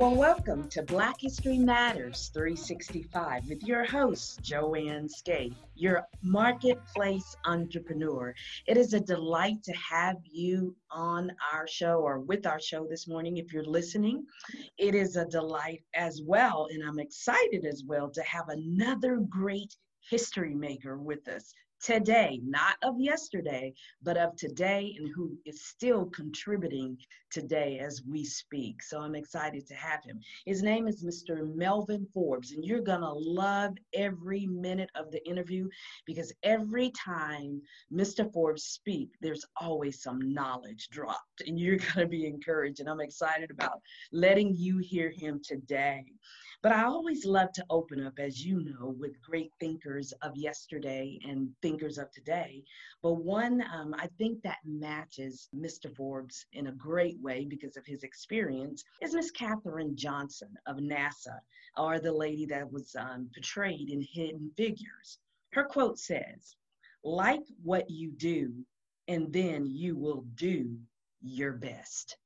Well, welcome to Black History Matters 365 with your host, Joanne Skate, your marketplace entrepreneur. It is a delight to have you on our show or with our show this morning if you're listening. It is a delight as well, and I'm excited as well to have another great history maker with us today, not of yesterday, but of today and who is still contributing today as we speak. So I'm excited to have him. His name is Mr. Melvin Forbes, and you're going to love every minute of the interview because every time Mr. Forbes speak, there's always some knowledge dropped, and you're going to be encouraged. And I'm excited about letting you hear him today. But I always love to open up, as you know, with great thinkers of yesterday and thinkers of today. But one um, I think that matches Mr. Forbes in a great way because of his experience is Miss Katherine Johnson of NASA, or the lady that was um, portrayed in Hidden Figures. Her quote says, like what you do, and then you will do your best.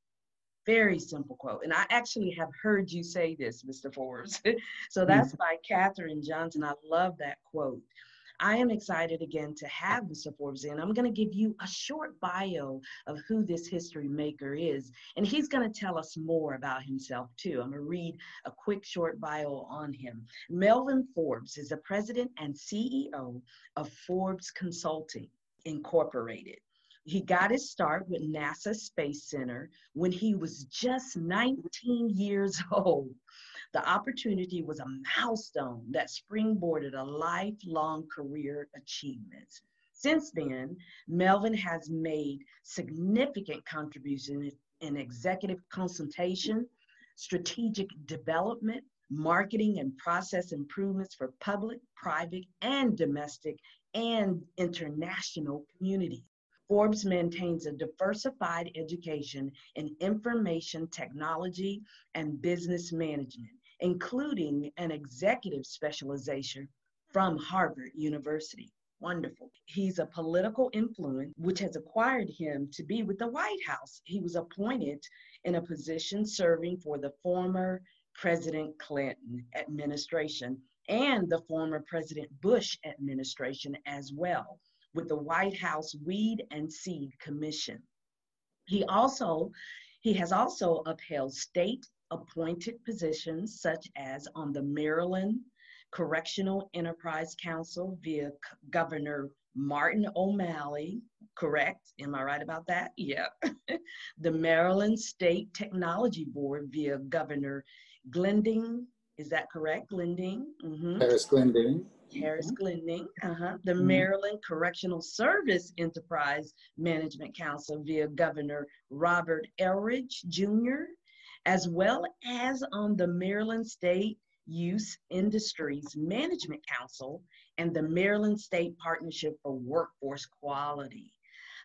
Very simple quote. And I actually have heard you say this, Mr. Forbes. so that's mm-hmm. by Katherine Johnson. I love that quote. I am excited again to have Mr. Forbes in. I'm going to give you a short bio of who this history maker is, and he's going to tell us more about himself too. I'm going to read a quick short bio on him. Melvin Forbes is the president and CEO of Forbes Consulting Incorporated. He got his start with NASA Space Center when he was just 19 years old. The opportunity was a milestone that springboarded a lifelong career achievements. Since then, Melvin has made significant contributions in executive consultation, strategic development, marketing and process improvements for public, private, and domestic and international communities. Forbes maintains a diversified education in information technology and business management, including an executive specialization from Harvard University. Wonderful. He's a political influence, which has acquired him to be with the White House. He was appointed in a position serving for the former President Clinton administration and the former President Bush administration as well with the White House Weed and Seed Commission. He also he has also upheld state appointed positions such as on the Maryland Correctional Enterprise Council via Governor Martin O'Malley, correct? Am I right about that? Yeah. the Maryland State Technology Board via Governor Glending, is that correct? Glending? Mm-hmm. Parris Glending. Parris mm-hmm. Glending, uh-huh. the mm-hmm. Maryland Correctional Service Enterprise Management Council via Governor Robert Etheridge Jr., as well as on the Maryland State Use Industries Management Council and the Maryland State Partnership for Workforce Quality.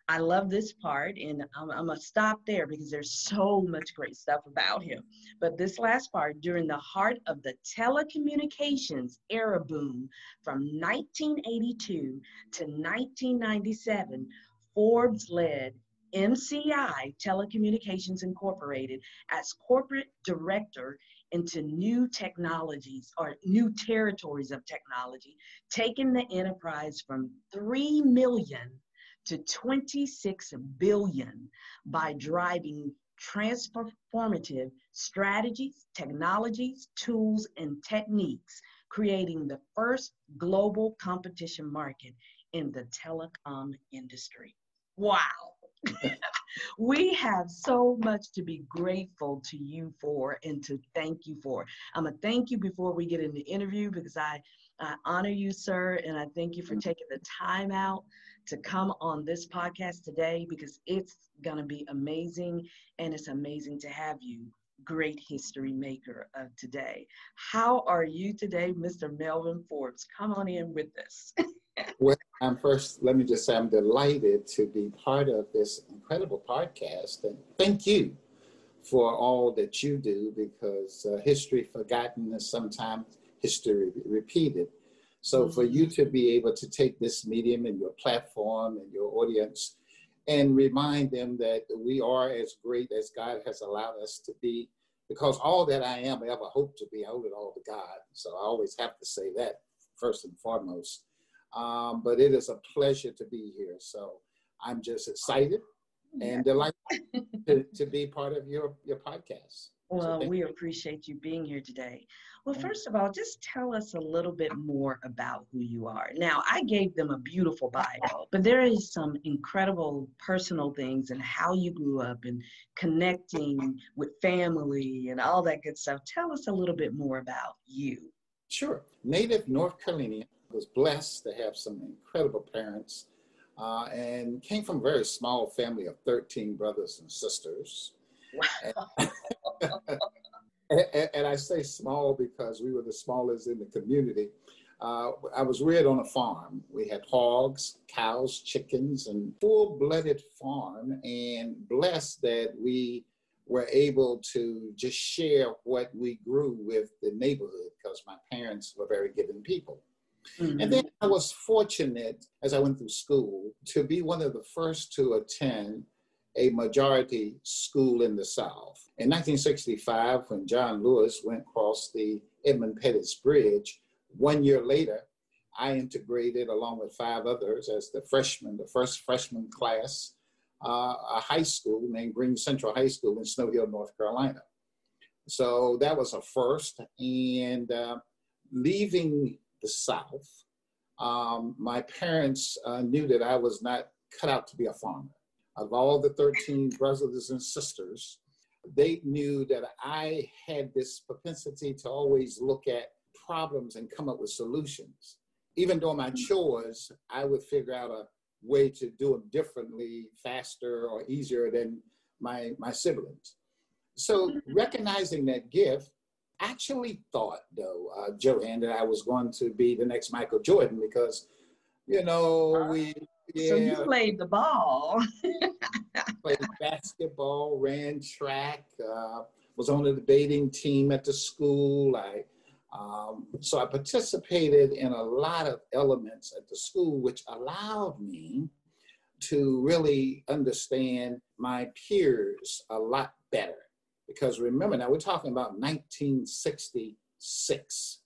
I love this part, and I'm, I'm, gonna stop there because there's so much great stuff about him. But this last part, during the heart of the telecommunications era boom from 1982 to 1997, Forbes led MCI Telecommunications Incorporated as corporate director into new technologies or new territories of technology, taking the enterprise from 3 million to 26 billion by driving transformative strategies, technologies, tools, and techniques, creating the first global competition market in the telecom industry. Wow. we have so much to be grateful to you for and to thank you for. I'm going to thank you before we get in the interview because I, I honor you, sir, and I thank you for mm-hmm. taking the time out to come on this podcast today because it's going to be amazing and it's amazing to have you great history maker of today. How are you today, Mr. Melvin Forbes? Come on in with us. well, I'm first, let me just say I'm delighted to be part of this incredible podcast. And thank you for all that you do because uh, history forgotten is sometimes history repeated. So mm-hmm. for you to be able to take this medium and your platform and your audience and remind them that we are as great as God has allowed us to be because all that I am I ever hope to be, I owe it all to God. So I always have to say that first and foremost. Um, but it is a pleasure to be here. So I'm just excited and delighted to, to be part of your, your podcast. Well, so we you. appreciate you being here today. Well, first of all, just tell us a little bit more about who you are. Now, I gave them a beautiful bio, but there is some incredible personal things and how you grew up and connecting with family and all that good stuff. Tell us a little bit more about you. Sure. Native North Carolinian was blessed to have some incredible parents uh, and came from a very small family of 13 brothers and sisters. Wow. And, and, and, I say small because we were the smallest in the community. Uh, I was reared on a farm. We had hogs, cows, chickens, and full-blooded farm. And blessed that we were able to just share what we grew with the neighborhood because my parents were very giving people. Mm-hmm. And then I was fortunate as I went through school to be one of the first to attend a majority school in the South. In 1965, when John Lewis went across the Edmund Pettus Bridge, one year later, I integrated along with five others as the freshman, the first freshman class, uh, a high school named Greene Central High School in Snow Hill, North Carolina. So that was a first. And uh, leaving the South, um, my parents uh, knew that I was not cut out to be a farmer of all the 13 brothers and sisters, they knew that I had this propensity to always look at problems and come up with solutions. Even though my chores, I would figure out a way to do them differently, faster, or easier than my, my siblings. So recognizing that gift, actually thought though, uh, Joanne, that I was going to be the next Michael Jordan because, you know, we yeah. So you played the ball. played basketball, ran track, uh, was on the debating team at the school. I um, so I participated in a lot of elements at the school, which allowed me to really understand my peers a lot better. Because remember, now we're talking about 1966.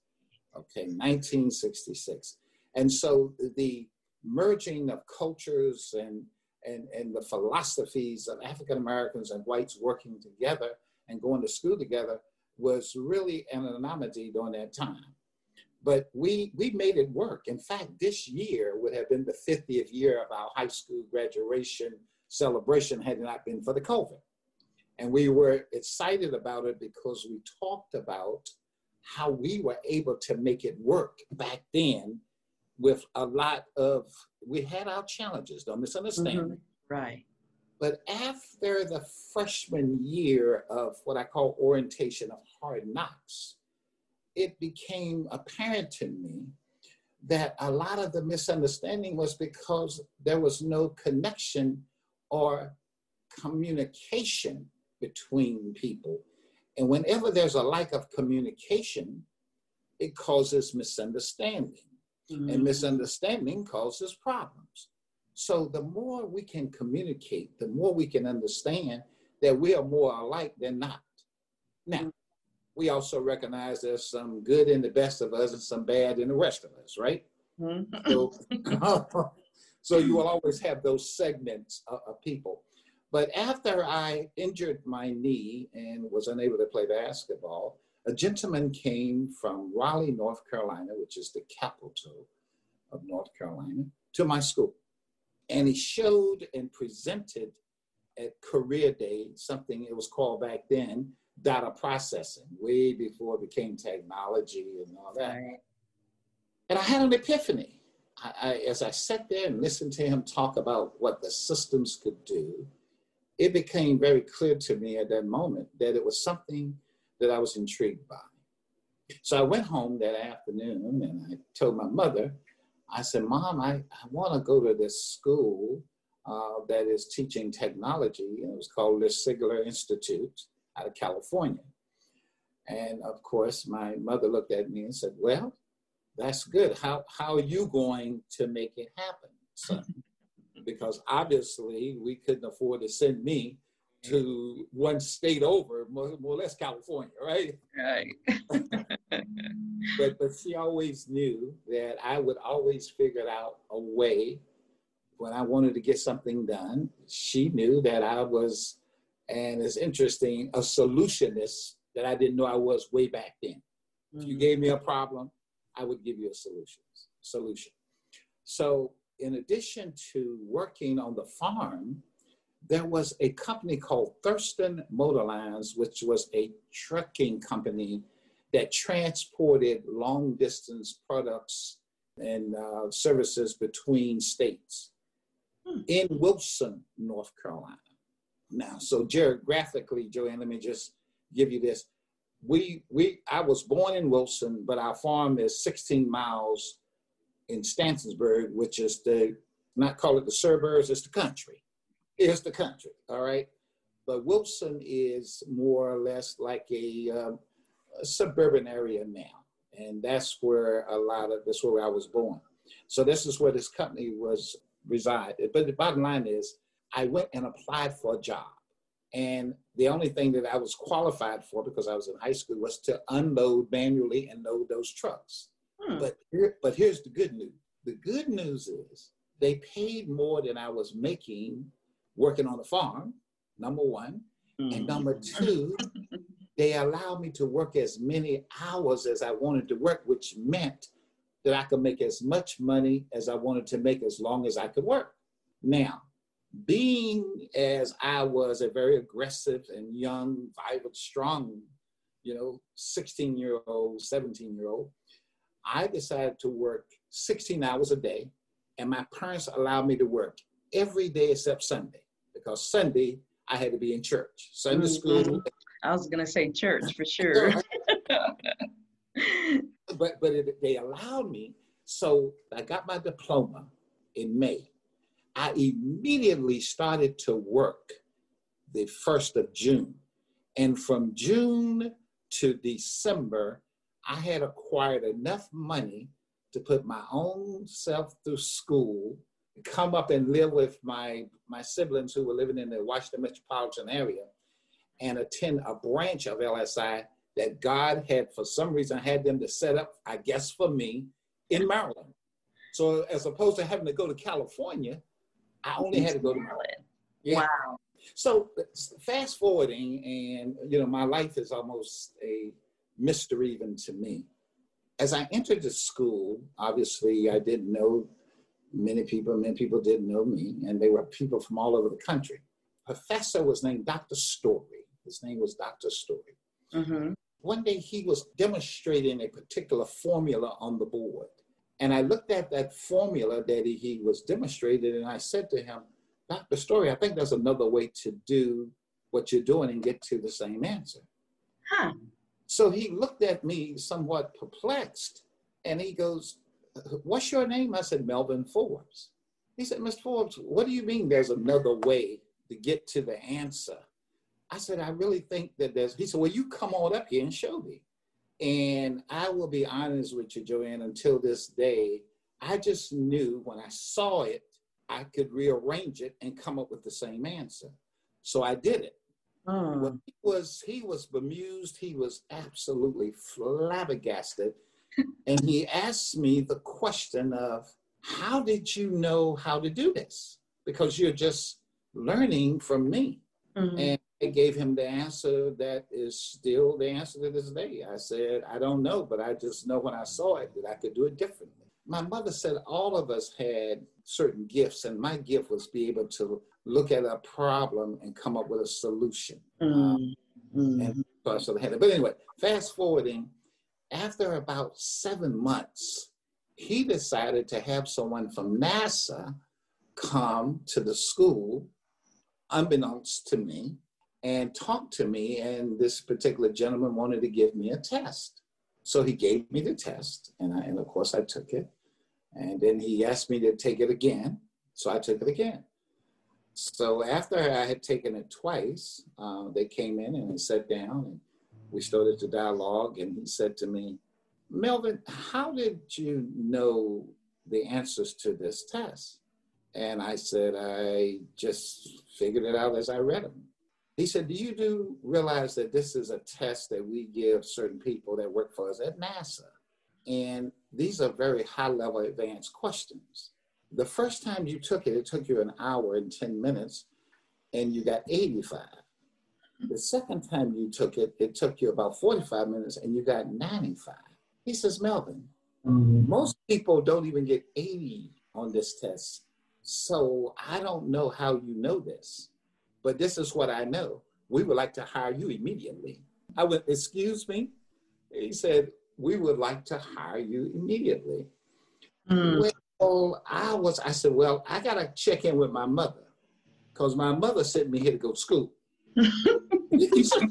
Okay, 1966. And so the merging of cultures and, and, and the philosophies of African Americans and whites working together and going to school together was really an anomaly during that time. But we, we made it work. In fact, this year would have been the 50th year of our high school graduation celebration had it not been for the COVID. And we were excited about it because we talked about how we were able to make it work back then with a lot of, we had our challenges, don't misunderstand mm-hmm. me. Right. But after the freshman year of what I call orientation of hard knocks, it became apparent to me that a lot of the misunderstanding was because there was no connection or communication between people. And whenever there's a lack of communication, it causes misunderstanding mm-hmm. and misunderstanding causes problems. So the more we can communicate, the more we can understand that we are more alike than not. Now, mm-hmm. we also recognize there's some good in the best of us and some bad in the rest of us, right? Mm-hmm. So, so you will always have those segments of, of people. But after I injured my knee and was unable to play basketball, a gentleman came from Raleigh, North Carolina, which is the capital of North Carolina, to my school. And he showed and presented at Career Day something it was called back then data processing, way before it became technology and all that. Right. And I had an epiphany. I, I, as I sat there and listened to him talk about what the systems could do, it became very clear to me at that moment that it was something that I was intrigued by. So I went home that afternoon and I told my mother, I said, Mom, I, I want to go to this school uh, that is teaching technology. And it was called the Sigler Institute out of California. And of course, my mother looked at me and said, Well, that's good. How, how are you going to make it happen, son? because obviously we couldn't afford to send me to one state over, more, more or less California, right? Right. but but she always knew that I would always figure out a way when I wanted to get something done. She knew that I was, and it's interesting, a solutionist that I didn't know I was way back then. Mm-hmm. If you mm-hmm. gave me a problem, I would give you a solution. Solution. So, in addition to working on the farm, there was a company called Thurston Motor Lines, which was a trucking company that transported long distance products and uh, services between states hmm. in Wilson, North Carolina. Now, so geographically, Joanne, let me just give you this. We, we, I was born in Wilson, but our farm is 16 miles in Stantonsburg, which is the, not call it the suburbs, it's the country. It's the country, all right? But Wilson is more or less like a, um, a suburban area now. And that's where a lot of, that's where I was born. So this is where this company was resided. But the bottom line is, I went and applied for a job. And the only thing that I was qualified for because I was in high school was to unload manually and load those trucks. Hmm. But here, but here's the good news. The good news is they paid more than I was making working on the farm. Number one, and number two, they allowed me to work as many hours as I wanted to work, which meant that I could make as much money as I wanted to make as long as I could work. Now, being as I was a very aggressive and young, vibrant, strong, you know, 16 year old, 17 year old, I decided to work 16 hours a day. And my parents allowed me to work every day except Sunday because Sunday I had to be in church. Sunday mm-hmm. school. I was going to say church for sure. but but it, they allowed me. So I got my diploma in May. I immediately started to work the 1st of June. And from June to December, I had acquired enough money to put my own self through school, come up and live with my, my siblings who were living in the Washington metropolitan area, and attend a branch of LSI that God had, for some reason, had them to set up, I guess, for me in Maryland. So as opposed to having to go to California, I only had to go to Maryland. Yeah. Wow. So fast forwarding, and you know, my life is almost a mystery even to me. As I entered the school, obviously I didn't know many people, many people didn't know me, and they were people from all over the country. Professor was named Dr. Story. His name was Dr. Story. Mm-hmm. One day he was demonstrating a particular formula on the board. And I looked at that formula that he, was demonstrating, and I said to him, Dr. Story, I think there's another way to do what you're doing and get to the same answer. Huh. So he looked at me somewhat perplexed and he goes, What's your name? I said, Melvin Forbes. He said, Mr. Forbes, what do you mean there's another way to get to the answer? I said, I really think that there's, he said, Well, you come on up here and show me. And I will be honest with you, Joanne, until this day, I just knew when I saw it, I could rearrange it and come up with the same answer. So I did it. Mm. Well, he was he was bemused. He was absolutely flabbergasted, and he asked me the question of, "How did you know how to do this? Because you're just learning from me." Mm-hmm. And I gave him the answer that is still the answer to this day. I said, "I don't know, but I just know when I saw it that I could do it differently." My mother said all of us had certain gifts, and my gift was be able to look at a problem and come up with a solution. Mm-hmm. Um, and so they had it. But anyway, fast forwarding, after about seven months, he decided to have someone from NASA come to the school, unbeknownst to me, and talk to me. And this particular gentleman wanted to give me a test. So he gave me the test, and, I, and of course I took it. And then he asked me to take it again. So I took it again. So after I had taken it twice, uh, they came in and they sat down and we started to dialogue. And he said to me, Melvin, how did you know the answers to this test? And I said, I just figured it out as I read them. he said, Do you do realize that this is a test that we give certain people that work for us at NASA? And these are very high level advanced questions. The first time you took it, it took you an hour and 10 minutes, and you got 85. The second time you took it, it took you about 45 minutes, and you got 95. He says, Melvin, mm-hmm. most people don't even get 80 on this test. So I don't know how you know this but this is what I know. We would like to hire you immediately. I went, excuse me? He said, we would like to hire you immediately. Mm. Well, Oh, I was, I said, well, I got to check in with my mother because my mother sent me here to go to school. he, said,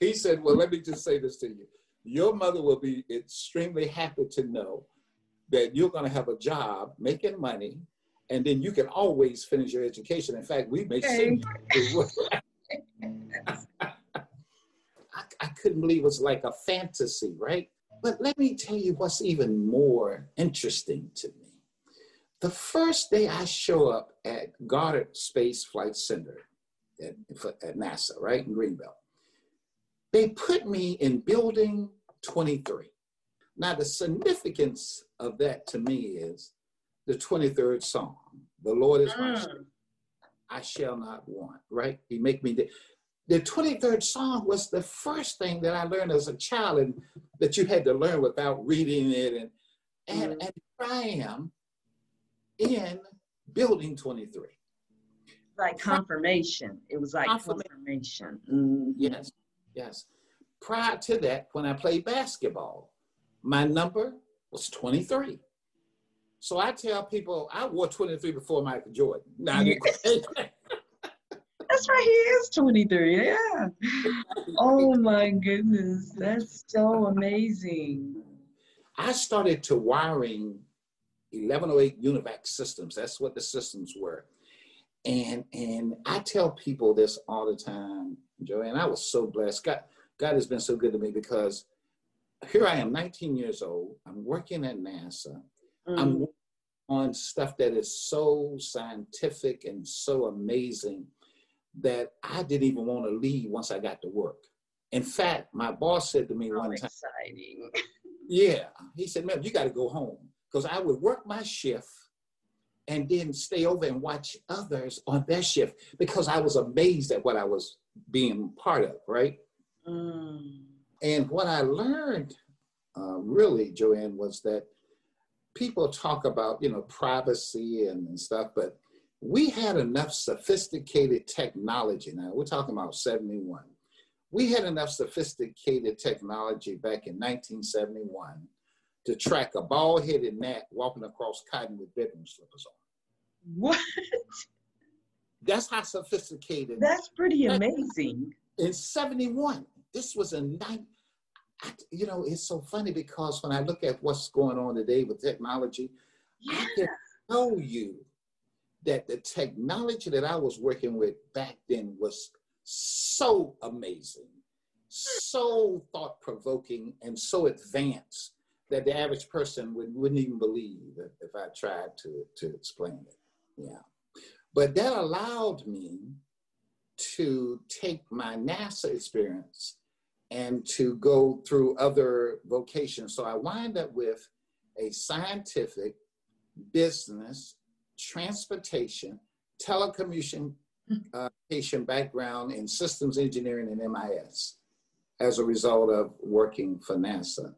he said, well, let me just say this to you. Your mother will be extremely happy to know that you're going to have a job making money and then you can always finish your education. In fact, we may okay. I, I couldn't believe it was like a fantasy, right? But let me tell you what's even more interesting to me. The first day I show up at Goddard Space Flight Center at, at NASA, right in Greenbelt, they put me in building 23. Now, the significance of that to me is the 23rd Psalm. The Lord is my mm. strength. I shall not want, right? He make me. De- the 23rd Psalm was the first thing that I learned as a child and that you had to learn without reading it. And, and, mm. and here I am in building 23. Like confirmation. It was like confirmation. confirmation. Mm-hmm. Yes, yes. Prior to that, when I played basketball, my number was 23. So I tell people I wore 23 before Michael Jordan. Now, That's right, he is 23. Yeah. Oh my goodness. That's so amazing. I started to wiring 1108 UNIVAC systems. That's what the systems were. And and I tell people this all the time, Joanne. I was so blessed. God, God has been so good to me because here I am, 19 years old. I'm working at NASA. Mm. I'm on stuff that is so scientific and so amazing that I didn't even want to leave once I got to work. In fact, my boss said to me oh, one time, exciting. Yeah, he said, "Man, you got to go home," because I would work my shift and then stay over and watch others on their shift because I was amazed at what I was being part of, right? Mm. And what I learned, uh, really, Joanne, was that people talk about, you know, privacy and, and stuff, but we had enough sophisticated technology. Now, we're talking about 71. We had enough sophisticated technology back in 1971 to track a bald headed gnat walking across cotton with bedroom slippers on. What? That's how sophisticated. That's pretty amazing. In 71, this was a night you know, it's so funny because when I look at what's going on today with technology, yeah. I can tell you that the technology that I was working with back then was so amazing, so thought provoking, and so advanced that the average person would, wouldn't even believe if I tried to, to explain it. Yeah. But that allowed me to take my NASA experience and to go through other vocations. So I wind up with a scientific, business, transportation, telecommunication uh, background in systems engineering and MIS as a result of working for NASA.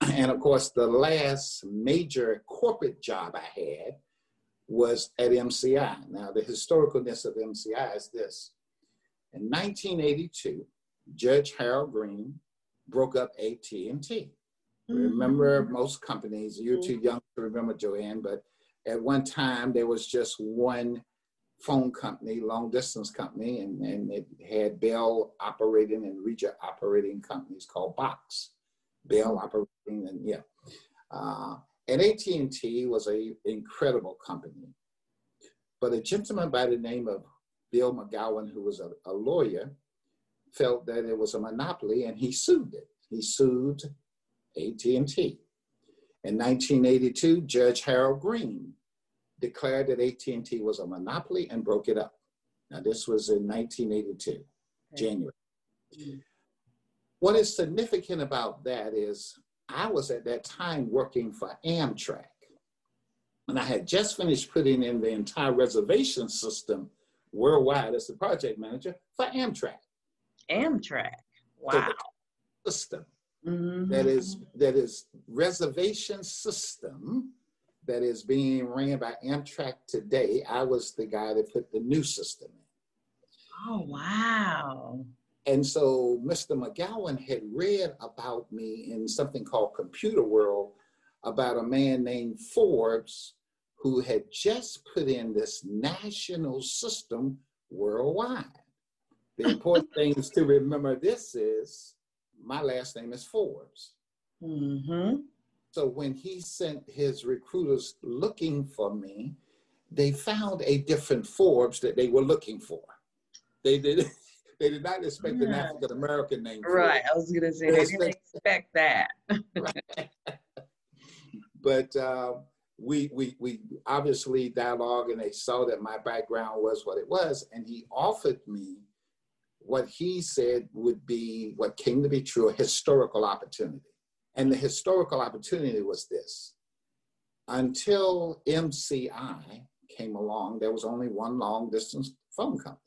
And of course, the last major corporate job I had was at MCI. Now, the historicalness of MCI is this. In 1982, Judge Harold Greene broke up AT&T. Mm-hmm. Remember most companies, you're too young to remember Joanne, but at one time there was just one phone company, long distance company, and, and it had Bell operating and Regia operating companies called Box. Bell mm-hmm. operating and yeah. Uh, and AT&T was a incredible company. But a gentleman by the name of Bill McGowan, who was a, a lawyer, felt that it was a monopoly and he sued it. He sued AT&T. In 1982, Judge Harold Greene declared that AT&T was a monopoly and broke it up. Now, this was in 1982, okay. January. Mm-hmm. What is significant about that is I was at that time working for Amtrak. And I had just finished putting in the entire reservation system worldwide as the project manager for Amtrak. Amtrak. Wow. So system mm-hmm. that is that is reservation system that is being ran by Amtrak today. I was the guy that put the new system in. Oh wow. And so Mr. McGowan had read about me in something called Computer World about a man named Forbes who had just put in this national system worldwide. The important things to remember this is my last name is Forbes. Mm-hmm. So when he sent his recruiters looking for me, they found a different Forbes that they were looking for. They did. They did not expect yeah. an African American name. Right. I was gonna say they, didn't expect that. right. But uh, we we we obviously dialogue, and they saw that my background was what it was, and he offered me what he said would be what came to be true a historical opportunity. And the historical opportunity was this until MCI came along, there was only one long distance phone company.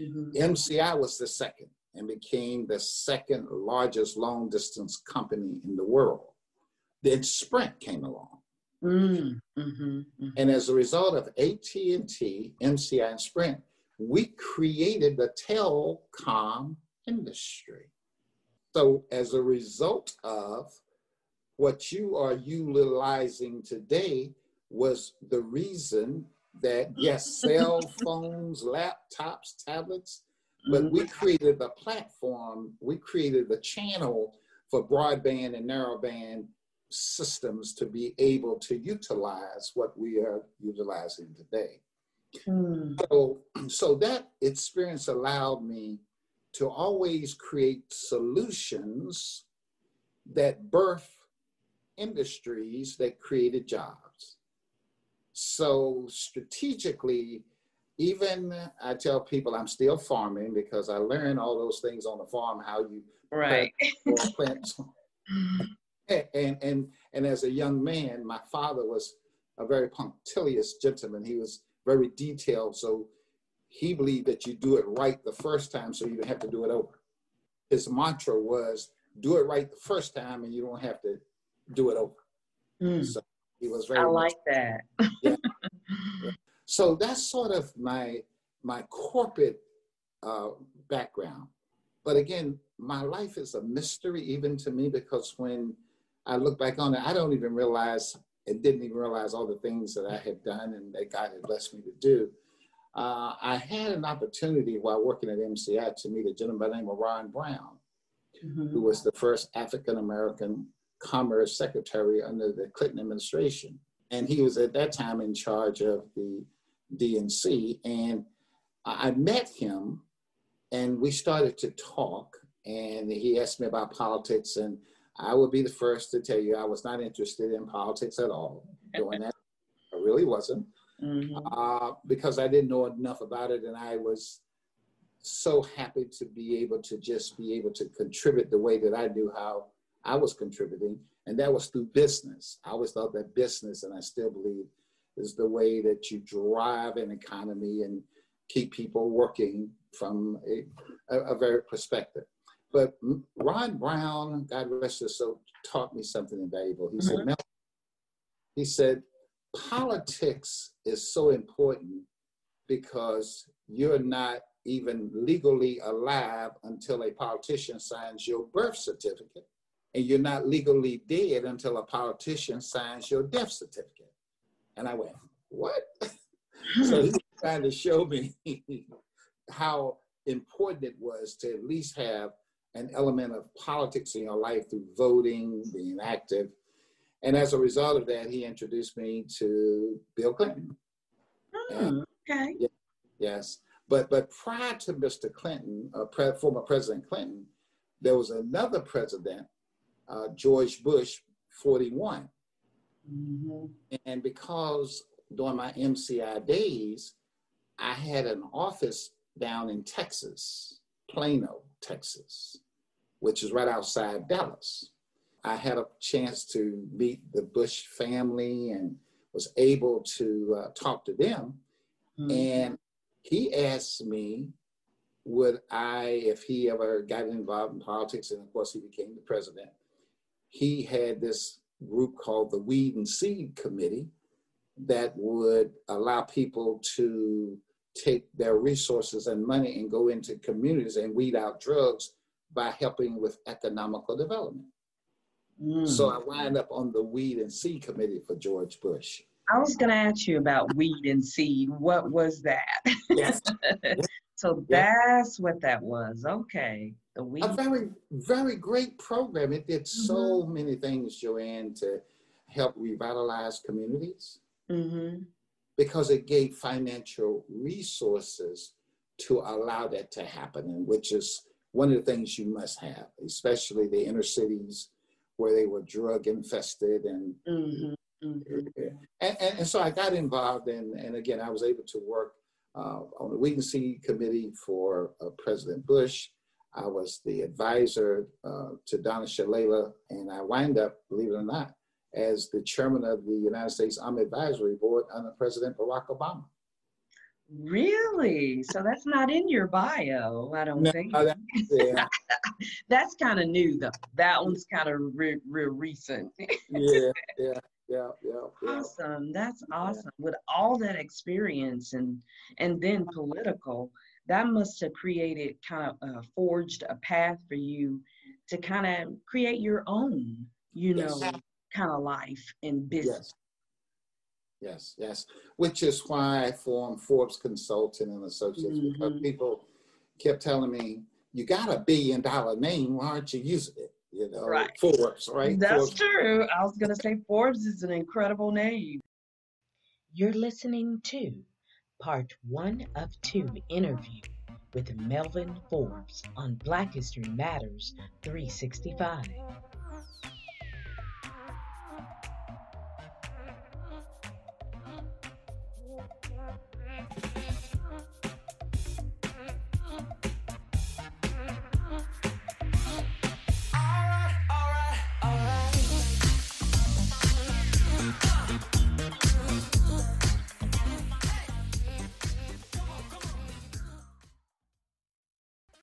Mm-hmm. MCI was the second and became the second largest long distance company in the world. Then Sprint came along. Mm-hmm. Mm-hmm. And as a result of AT&T, MCI, and Sprint, we created the telecom industry. So, as a result of what you are utilizing today, was the reason that, yes, cell phones, laptops, tablets, but we mm-hmm. created the platform, we created the channel for broadband and narrowband systems to be able to utilize what we are utilizing today. Mm. So, so that experience allowed me to always create solutions that birth industries that created jobs. So strategically, even I tell people I'm still farming because I learned all those things on the farm, how you right plant. and and and as a young man, my father was a very punctilious gentleman. He was very detailed. So he believed that you do it right the first time so you don't have to do it over. His mantra was do it right the first time and you don't have to do it over. Mm. So he was very I like that. yeah. So that's sort of my my corporate uh, background. But again, my life is a mystery even to me because when I look back on it, I don't even realize and didn't even realize all the things that I had done and that God had blessed me to do. Uh, I had an opportunity while working at MCI to meet a gentleman by the name of Ron Brown, mm-hmm. who was the first African American Commerce Secretary under the Clinton administration. And he was at that time in charge of the DNC. And I met him and we started to talk. And he asked me about politics and I will be the first to tell you I was not interested in politics at all doing that. I really wasn't. Mm-hmm. Uh, because I didn't know enough about it, and I was so happy to be able to just be able to contribute the way that I knew how I was contributing, and that was through business. I always thought that business, and I still believe, is the way that you drive an economy and keep people working from a, a, a very perspective. But Ron Brown, God rest his soul, taught me something invaluable. He mm-hmm. said, he said, politics is so important because you're not even legally alive until a politician signs your birth certificate. And you're not legally dead until a politician signs your death certificate. And I went, what? so he's trying to show me how important it was to at least have an element of politics in your life through voting, being active. And as a result of that, he introduced me to Bill Clinton. Oh, okay. Yeah, yes. But, but prior to Mr. Clinton, uh, pre- former President Clinton, there was another president, uh, George Bush, 41. Mm-hmm. And because during my MCI days, I had an office down in Texas, Plano, Texas, which is right outside Dallas. I had a chance to meet the Bush family and was able to uh, talk to them. Mm-hmm. And he asked me, would I, if he ever got involved in politics, and of course he became the president, he had this group called the Weed and Seed Committee that would allow people to take their resources and money and go into communities and weed out drugs by helping with economical development. Mm. So I wind up on the Weed and Seed Committee for George Bush. I was going to ask you about weed and seed. What was that? Yes. so yes. that's what that was. Okay. The weed. A very, very great program. It did mm-hmm. so many things, Joanne, to help revitalize communities. Mm-hmm. Because it gave financial resources to allow that to happen, and which is one of the things you must have, especially the inner cities where they were drug infested and mm-hmm. Mm-hmm. And, and, and, so I got involved in, and again, I was able to work uh, on the Weed and Committee for uh, President Bush. I was the advisor uh, to Donna Shalala, and I wind up, believe it or not, as the chairman of the United States Army Advisory Board under President Barack Obama. Really? So that's not in your bio, I don't no, think. That, yeah. that's kind of new, though. That one's kind of real, real recent. yeah, yeah yeah, yeah. Awesome. That's awesome. Yeah. With all that experience and and then political, that must have created kind of uh, forged a path for you to kind of create your own, you yes. know, kind of life in business. Yes. Yes, yes. Which is why I formed Forbes Consulting and Associates mm-hmm. because people kept telling me, "You got a billion dollar name. Why aren't you using it?" you know, right. Forbes, right? That's Forbes. true. I was going to say Forbes is an incredible name. You're listening to part one of two interview with Melvin Forbes on Black History Matters 365.